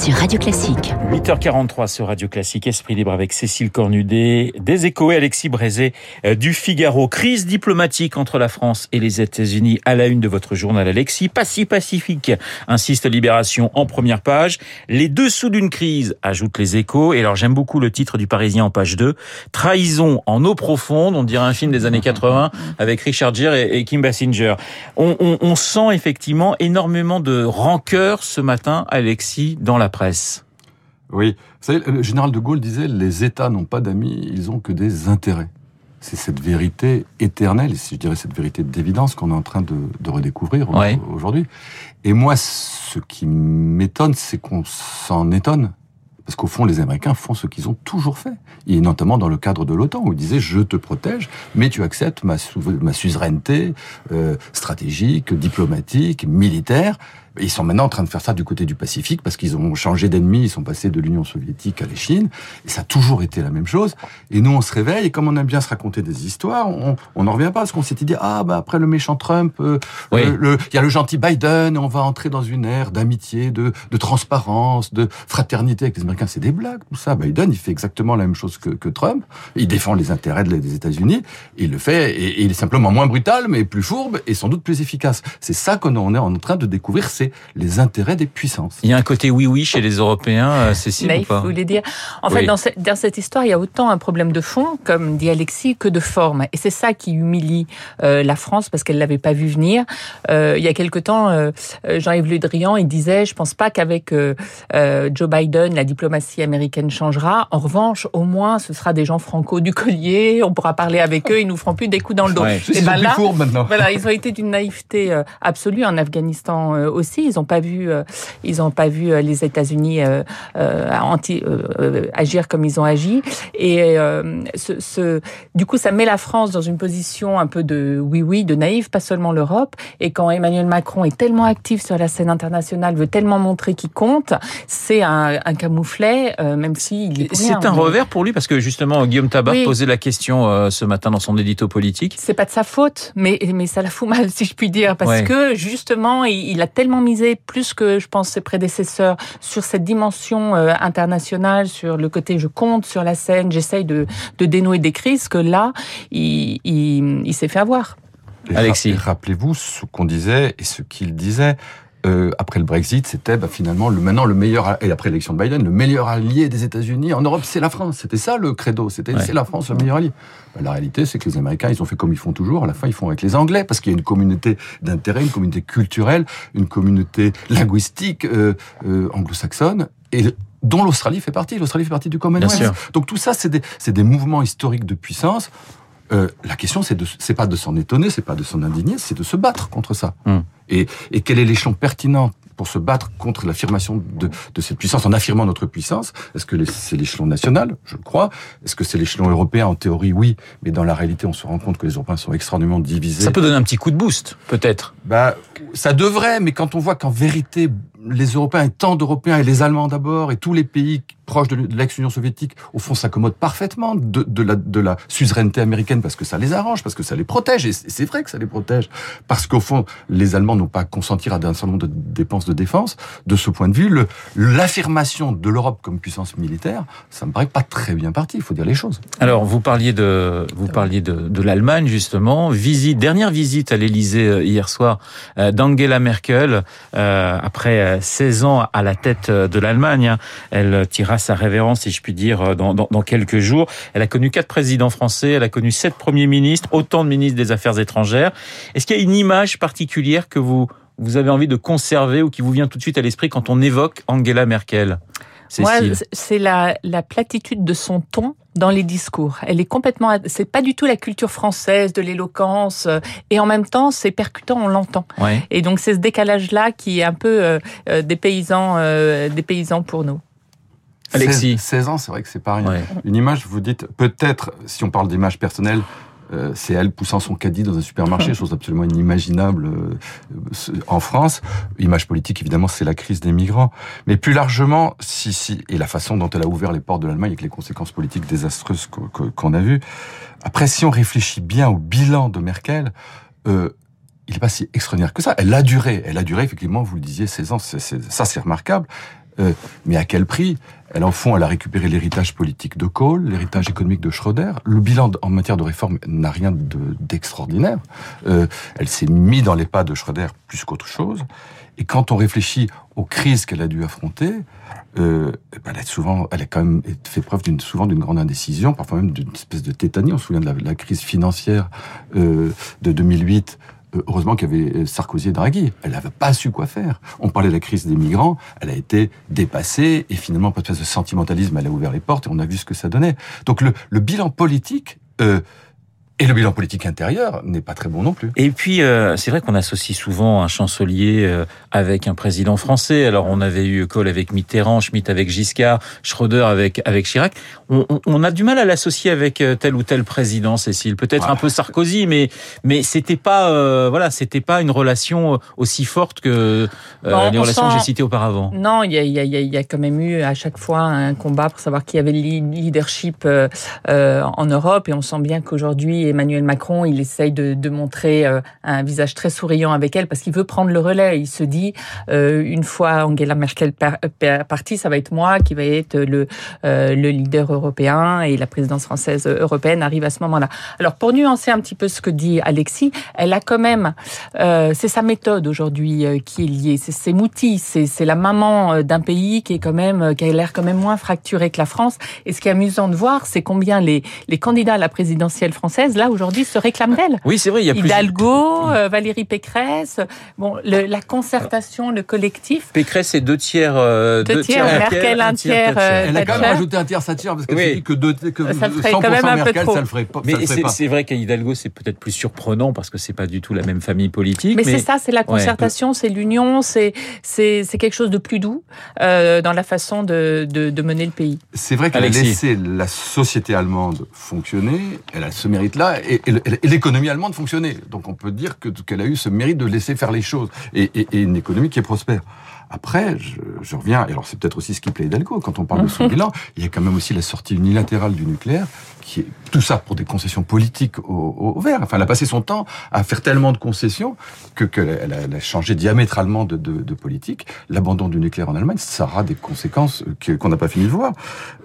sur Radio Classique. 8h43 sur Radio Classique, Esprit libre avec Cécile Cornudet, des échos et Alexis Brézé euh, du Figaro. Crise diplomatique entre la France et les États-Unis à la une de votre journal Alexis. Pas si pacifique, insiste Libération en première page. Les dessous d'une crise, ajoute les échos. Et alors j'aime beaucoup le titre du Parisien en page 2. Trahison en eau profonde, on dirait un film des années 80 avec Richard Gere et, Kim Basinger. On, on, on sent effectivement énormément de rancœur ce matin, Alexis, dans la presse. Oui, vous savez, le général de Gaulle disait les États n'ont pas d'amis, ils ont que des intérêts. C'est cette vérité éternelle, si je dirais cette vérité d'évidence qu'on est en train de, de redécouvrir aujourd'hui. Et moi, ce qui m'étonne, c'est qu'on s'en étonne. Parce qu'au fond, les Américains font ce qu'ils ont toujours fait. Et notamment dans le cadre de l'OTAN, où ils disaient je te protège, mais tu acceptes ma, ma suzeraineté euh, stratégique, diplomatique, militaire. Ils sont maintenant en train de faire ça du côté du Pacifique parce qu'ils ont changé d'ennemi, ils sont passés de l'Union soviétique à la Chine, et ça a toujours été la même chose. Et nous, on se réveille, et comme on aime bien se raconter des histoires, on n'en revient pas parce qu'on s'était dit, ah, bah, après le méchant Trump, euh, il y a le gentil Biden, et on va entrer dans une ère d'amitié, de, de transparence, de fraternité avec les Américains. C'est des blagues, tout ça. Biden, il fait exactement la même chose que, que Trump. Il défend les intérêts des États-Unis, il le fait, et, il est simplement moins brutal, mais plus fourbe, et sans doute plus efficace. C'est ça qu'on est en train de découvrir, c'est les intérêts des puissances. Il y a un côté oui-oui chez les Européens, euh, Cécile Mais ou voulez dire. En fait, dans, cette histoire, il y a autant un problème de fond, comme dit Alexis, que de forme. Et c'est ça qui humilie euh, la France parce qu'elle l'avait pas vu venir. Euh, il y a quelque temps, Jean-Yves Le Drian, il disait, je pense pas qu'avec Joe Biden, la diplomatie américaine changera. En revanche, au moins, ce sera des gens franco du collier. On pourra parler avec eux. Ils nous feront plus des coups dans le dos. Et ben là, maintenant. Voilà, ils ont été d'une naïveté absolue en Afghanistan aussi. Ils ont pas vu, euh, ils n'ont pas vu euh, les États-Unis euh, agir comme ils ont agi. Et ce, ce, du coup, ça met la France dans une position un peu de oui oui, de naïf, pas seulement l'Europe. Et quand Emmanuel Macron est tellement actif sur la scène internationale, veut tellement montrer qu'il compte, c'est un, un, camouflet, même s'il est. C'est un revers pour lui parce que justement Guillaume Tabar posait la question ce matin dans son édito politique. C'est pas de sa faute, mais mais ça la fout mal si je puis dire parce que justement il, il a tellement misé plus que je pense ses prédécesseurs sur cette dimension euh, internationale, sur le côté je compte sur la scène, j'essaye de, de dénouer des crises, que là, il, il, il s'est fait avoir. Alexis. Rappelez-vous ce qu'on disait et ce qu'il disait. Euh, après le Brexit, c'était bah, finalement le maintenant le meilleur et après l'élection de Biden, le meilleur allié des États-Unis en Europe, c'est la France. C'était ça le credo. C'était c'est la France le meilleur allié. Bah, la réalité, c'est que les Américains, ils ont fait comme ils font toujours. À la fin, ils font avec les Anglais parce qu'il y a une communauté d'intérêt, une communauté culturelle, une communauté linguistique euh, euh, anglo-saxonne et dont l'Australie fait partie. L'Australie fait partie du Commonwealth. Donc tout ça, c'est des, des mouvements historiques de puissance. Euh, la question, c'est de, c'est pas de s'en étonner, c'est pas de s'en indigner, c'est de se battre contre ça. Hmm. Et, et quel est l'échelon pertinent pour se battre contre l'affirmation de, de, cette puissance, en affirmant notre puissance? Est-ce que c'est l'échelon national? Je le crois. Est-ce que c'est l'échelon européen? En théorie, oui. Mais dans la réalité, on se rend compte que les Européens sont extraordinairement divisés. Ça peut donner un petit coup de boost, peut-être. Bah, ça devrait, mais quand on voit qu'en vérité, les Européens et tant d'Européens, et les Allemands d'abord, et tous les pays proches de l'ex-Union soviétique, au fond, s'accommodent parfaitement de, la, de la suzeraineté américaine parce que ça les arrange, parce que ça les protège, et c'est vrai que ça les protège, parce qu'au fond, les Allemands n'ont pas à consentir à un certain nombre de dépenses de défense. De ce point de vue, l'affirmation de l'Europe comme puissance militaire, ça me paraît pas très bien parti, il faut dire les choses. Alors, vous parliez de, vous parliez de, l'Allemagne, justement. Visite, dernière visite à l'Elysée euh, hier soir euh, d'Angela Merkel, euh, après 16 ans à la tête de l'Allemagne. Hein. Elle tira sa révérence, si je puis dire, dans, dans, dans, quelques jours. Elle a connu quatre présidents français, elle a connu sept premiers ministres, autant de ministres des Affaires étrangères. Est-ce qu'il y a une image particulière que vous, vous avez envie de conserver ou qui vous vient tout de suite à l'esprit quand on évoque Angela Merkel Moi, c'est la, la platitude de son ton dans les discours. Elle est complètement, c'est pas du tout la culture française de l'éloquence, euh, et en même temps, c'est percutant, on l'entend. Et donc c'est ce décalage-là qui est un peu euh, euh, des paysans, des paysans pour nous. Alexis. 16, ans, c'est vrai que c'est pas rien. Une image, vous dites, peut-être, si on parle d'image personnelle, euh, c'est elle poussant son caddie dans un supermarché, chose absolument inimaginable euh, en France. Image politique, évidemment, c'est la crise des migrants. Mais plus largement, si, si, et la façon dont elle a ouvert les portes de l'Allemagne avec les conséquences politiques désastreuses qu'on a vues. Après, si on réfléchit bien au bilan de Merkel, euh, il n'est pas si extraordinaire que ça. Elle a duré, elle a duré effectivement, vous le disiez, 16 ans, ça c'est remarquable. Euh, mais à quel prix? Elle, en fond, elle a récupéré l'héritage politique de Kohl, l'héritage économique de Schröder. Le bilan en matière de réforme n'a rien d'extraordinaire. Euh, elle s'est mise dans les pas de Schröder plus qu'autre chose. Et quand on réfléchit aux crises qu'elle a dû affronter, euh, elle a souvent, elle quand même fait preuve souvent d'une grande indécision, parfois même d'une espèce de tétanie. On se souvient de la, crise financière de 2008 euh, heureusement qu'il y avait euh, Sarkozy et Draghi. Elle n'avait pas su quoi faire. On parlait de la crise des migrants, elle a été dépassée et finalement, pas de sentimentalisme, elle a ouvert les portes et on a vu ce que ça donnait. Donc le, bilan politique euh, et le bilan politique intérieur n'est pas très bon non plus. Et puis, euh, c'est vrai qu'on associe souvent un chancelier euh, avec un président français. Alors, on avait eu Kohl avec Mitterrand, Schmitt avec Giscard, Schröder avec avec Chirac. On, on a du mal à l'associer avec euh, tel ou tel président, Cécile. Peut-être un peu Sarkozy, mais mais c'était pas voilà, c'était pas une relation aussi forte que les relations que j'ai citées auparavant. Non, il y a, y, a, y a quand même eu à chaque fois un combat pour savoir qui avait le leadership en Europe, et on sent bien qu'aujourd'hui Emmanuel Macron, il essaye de, de montrer euh, un visage très souriant avec elle parce qu'il veut prendre le relais. Il se dit, euh, une fois Angela Merkel partie, ça va être moi qui va être le, euh, le leader européen et la présidence française européenne arrive à ce moment-là. Alors pour nuancer un petit peu ce que dit Alexis, elle a quand même, c'est sa méthode aujourd'hui qui est liée, c'est ses outils, c'est la maman d'un pays qui est quand même, qui a l'air quand même moins fracturé que la France. Et ce qui est amusant de voir, c'est combien les, les candidats à la présidentielle française là aujourd'hui se réclament d'elle. Oui, c'est vrai. Il y a Hidalgo, euh, Valérie Pécresse. Bon, le, la concertation, le collectif. Pécresse, c'est deux tiers. Euh, deux, tiers, Merkel, un tiers. Euh, Elle a quand même rajouté un tiers Thatcher parce qu'elle oui. dit que, deux, que ça ferait quand même un Merkel, peu trop. ça le ferait pas. Mais c'est vrai qu'à Hidalgo, c'est peut-être plus surprenant parce que c'est pas du tout la même famille politique. Mais, c'est ça, c'est la concertation, c'est l'union, c'est c'est quelque chose de plus doux euh, dans la façon de, de, de mener le pays. C'est vrai qu'elle a laissé la société allemande fonctionner. Elle a ce mérite-là et, l'économie allemande fonctionnait. Donc on peut dire qu'elle a eu ce mérite de laisser faire les choses et, une économie qui est prospère. Après, je, reviens, et alors c'est peut-être aussi ce qui plaît Hidalgo, quand on parle de son bilan, il y a quand même aussi la sortie unilatérale du nucléaire, qui est tout ça pour des concessions politiques au, au vert. Enfin, elle a passé son temps à faire tellement de concessions que qu'elle a, a, changé diamétralement de, de, de politique. L'abandon du nucléaire en Allemagne, ça aura des conséquences qu'on n'a pas fini de voir.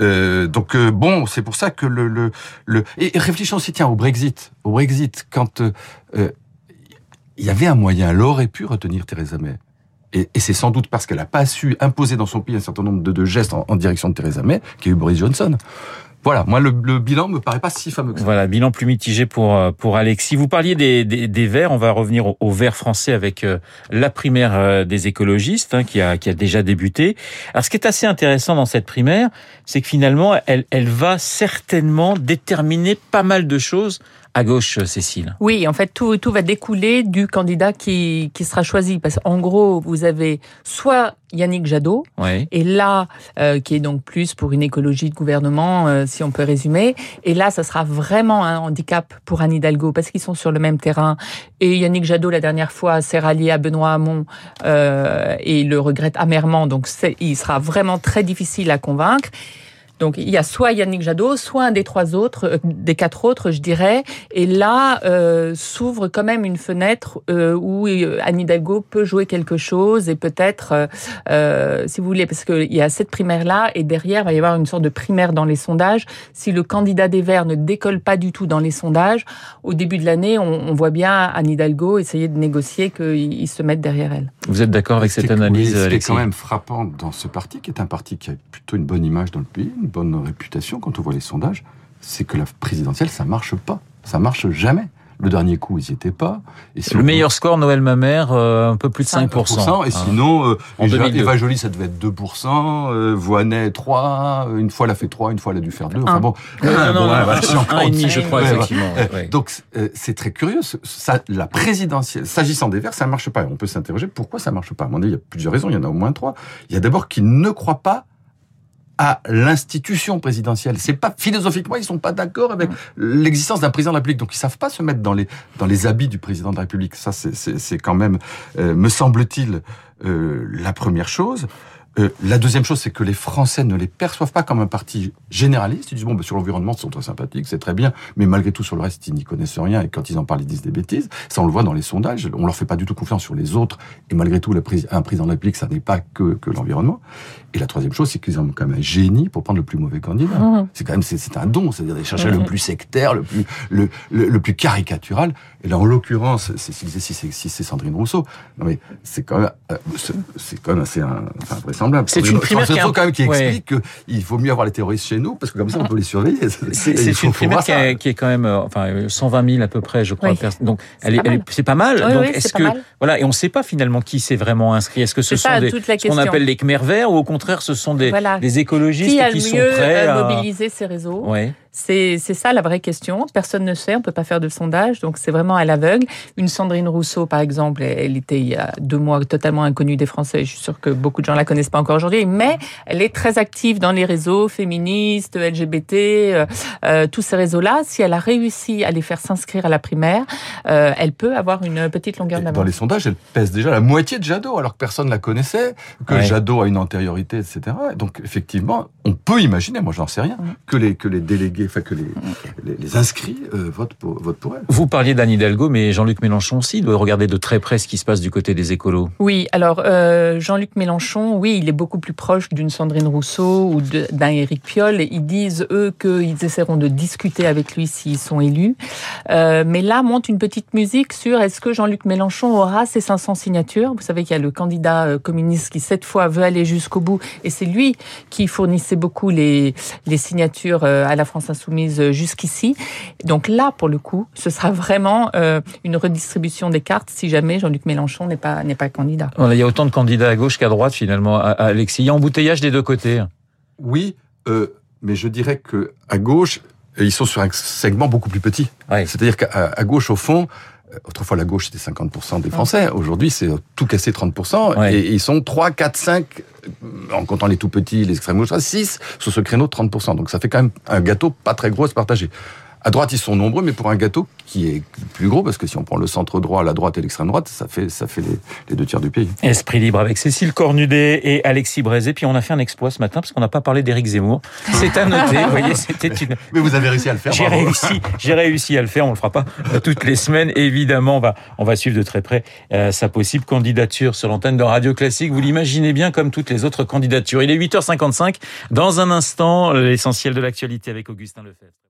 Euh, donc euh, bon, c'est pour ça que le, le, le... Et, réfléchissons aussi, tiens, au Brexit. Au Brexit, quand euh, il y avait un moyen, elle aurait pu retenir Theresa May. Et, c'est sans doute parce qu'elle n'a pas su imposer dans son pays un certain nombre de, gestes en, direction de Theresa May qu'il y a eu Boris Johnson. Voilà, moi le, bilan me paraît pas si fameux que ça. Voilà, bilan plus mitigé pour euh, pour Alexis. Vous parliez des, Verts, on va revenir aux, au Verts français avec euh, la primaire euh, des écologistes hein, qui a qui a déjà débuté. Alors ce qui est assez intéressant dans cette primaire, c'est que finalement elle elle va certainement déterminer pas mal de choses à gauche, Cécile. Oui, en fait, tout, tout va découler du candidat qui, qui sera choisi. Parce qu'en gros, vous avez soit Yannick Jadot, et là, euh, qui est donc plus pour une écologie de gouvernement, euh, si on peut résumer. Et là, ça sera vraiment un handicap pour Anne Hidalgo, parce qu'ils sont sur le même terrain. Et Yannick Jadot, la dernière fois, s'est rallié à Benoît Hamon euh, et le regrette amèrement. Donc, il sera vraiment très difficile à convaincre. Donc il y a soit Yannick Jadot, soit un des trois autres, euh, des quatre autres, je dirais. Et là euh, s'ouvre quand même une fenêtre euh, où euh, Anne Hidalgo peut jouer quelque chose et peut-être, euh, si vous voulez, parce qu'il y a cette primaire là et derrière il va y avoir une sorte de primaire dans les sondages. Si le candidat des Verts ne décolle pas du tout dans les sondages, au début de l'année, on, on, voit bien Anne Hidalgo essayer de négocier qu'ils se mettent derrière elle. Vous êtes d'accord avec cette analyse, oui, Ce qui est quand même frappant dans ce parti, qui est un parti qui a plutôt une bonne image dans le pays, bonne réputation quand on voit les sondages, c'est que la présidentielle, ça marche pas. Ça marche jamais. Le dernier coup, ils n'y étaient pas. Et le meilleur score, Noël Mamère, euh, un peu plus de 5%. 5% et sinon, euh, Eva, Jolie, ça devait être 2%, euh, Voinet, 3, une fois elle a fait 3, une fois elle a dû faire 2. Enfin bon, non, non, bon, et demi, je crois, effectivement. Donc, euh, c'est très curieux. Ça, la présidentielle, s'agissant des Verts, ça ne marche pas. Et on peut s'interroger pourquoi ça ne marche pas. À mon avis, il y a plusieurs raisons, il y en a au moins trois. Il y a d'abord qu'ils ne croient pas à l'institution présidentielle. C'est pas philosophiquement, ils sont pas d'accord avec l'existence d'un président de la République, donc ils savent pas se mettre dans les dans les habits du président de la République. Ça, c'est quand même, euh, me semble-t-il, euh, la première chose. Euh, la deuxième chose, c'est que les Français ne les perçoivent pas comme un parti généraliste. Ils disent bon, ben, sur l'environnement, ils sont très sympathiques, c'est très bien, mais malgré tout, sur le reste, ils n'y connaissent rien et quand ils en parlent, ils disent des bêtises. Ça, on le voit dans les sondages. On leur fait pas du tout confiance sur les autres et malgré tout, un président de la République, ça n'est pas que, que l'environnement. Et la troisième chose, c'est qu'ils ont quand même un génie pour prendre le plus mauvais candidat. Mmh. C'est quand même c'est un don, c'est-à-dire de chercher le mmh. plus sectaire, le plus le, le, plus caricatural. Et là, en l'occurrence, si c'est Sandrine Rousseau, non mais c'est quand même euh, c'est quand même assez enfin, vraisemblable. C'est une primaire qui, quand même qui explique qu'il vaut mieux avoir les terroristes chez nous parce que comme ça on peut les surveiller. C'est une primaire qui, est, qui est quand même euh, enfin 120 000 à peu près, je crois. Donc elle c'est pas mal. Donc est-ce que voilà et on ne sait pas finalement qui s'est vraiment inscrit. Est-ce que ce sont des, ce qu'on appelle les Khmer verts ou au contraire ce sont des, des écologistes qui, a qui le sont mieux prêts à mobiliser ces réseaux ouais. C'est ça la vraie question. Personne ne sait, on peut pas faire de sondage, donc c'est vraiment à l'aveugle. Une Sandrine Rousseau, par exemple, elle était il y a deux mois totalement inconnue des Français. Je suis sûre que beaucoup de gens la connaissent pas encore aujourd'hui, mais elle est très active dans les réseaux féministes, LGBT, euh, euh, tous ces réseaux-là. Si elle a réussi à les faire s'inscrire à la primaire, euh, elle peut avoir une petite longueur d'avance. Dans les sondages, elle pèse déjà la moitié de Jadot, alors que personne la connaissait, que Jadot a une antériorité, etc. Donc effectivement, on peut imaginer, moi j'en sais rien, que les que les délégués enfin que les, les, inscrits euh, votent, pour, votent pour elle. Vous parliez d'Anne Hidalgo, mais Jean-Luc Mélenchon aussi doit regarder de très près ce qui se passe du côté des écolos. Oui, alors euh, Jean-Luc Mélenchon, oui, il est beaucoup plus proche d'une Sandrine Rousseau ou d'un Éric Piolle. Ils disent, eux, qu'ils essaieront de discuter avec lui s'ils sont élus. Euh, mais là, monte une petite musique sur est-ce que Jean-Luc Mélenchon aura ses 500 signatures? Vous savez qu'il y a le candidat communiste qui, cette fois, veut aller jusqu'au bout. Et c'est lui qui fournissait beaucoup les, les signatures à la France insoumise euh, jusqu'ici. Donc là, pour le coup, ce sera vraiment euh, une redistribution des cartes si jamais Jean-Luc Mélenchon n'est pas n'est pas candidat. il y a autant de candidats à gauche qu'à droite finalement, Alexis. Il y a embouteillage des deux côtés. Oui, euh, mais je dirais que à gauche, ils sont sur un segment beaucoup plus petit. C'est-à-dire qu'à gauche, au fond, autrefois la gauche c'était 50% des Français, aujourd'hui c'est tout cassé 30%, et, ils sont 3, 4, 5 en comptant les tout petits, les extrêmes gauche, 6 sur ce créneau de 30%. Donc ça fait quand même un gâteau pas très gros à se partager. À droite, ils sont nombreux, mais pour un gâteau qui est plus gros, parce que si on prend le centre droit, la droite et l'extrême droite, ça fait, ça fait les, deux tiers du pays. Esprit libre avec Cécile Cornudet et Alexis Brézé. Puis on a fait un exploit ce matin, parce qu'on n'a pas parlé d'Éric Zemmour. C'est à noter. vous voyez, c'était une. Mais vous avez réussi à le faire. J'ai réussi, j'ai réussi à le faire. On le fera pas toutes les semaines. Évidemment, on va, on va suivre de très près euh, sa possible candidature sur l'antenne de Radio Classique. Vous l'imaginez bien comme toutes les autres candidatures. Il est 8h55. Dans un instant, l'essentiel de l'actualité avec Augustin Lefebvre.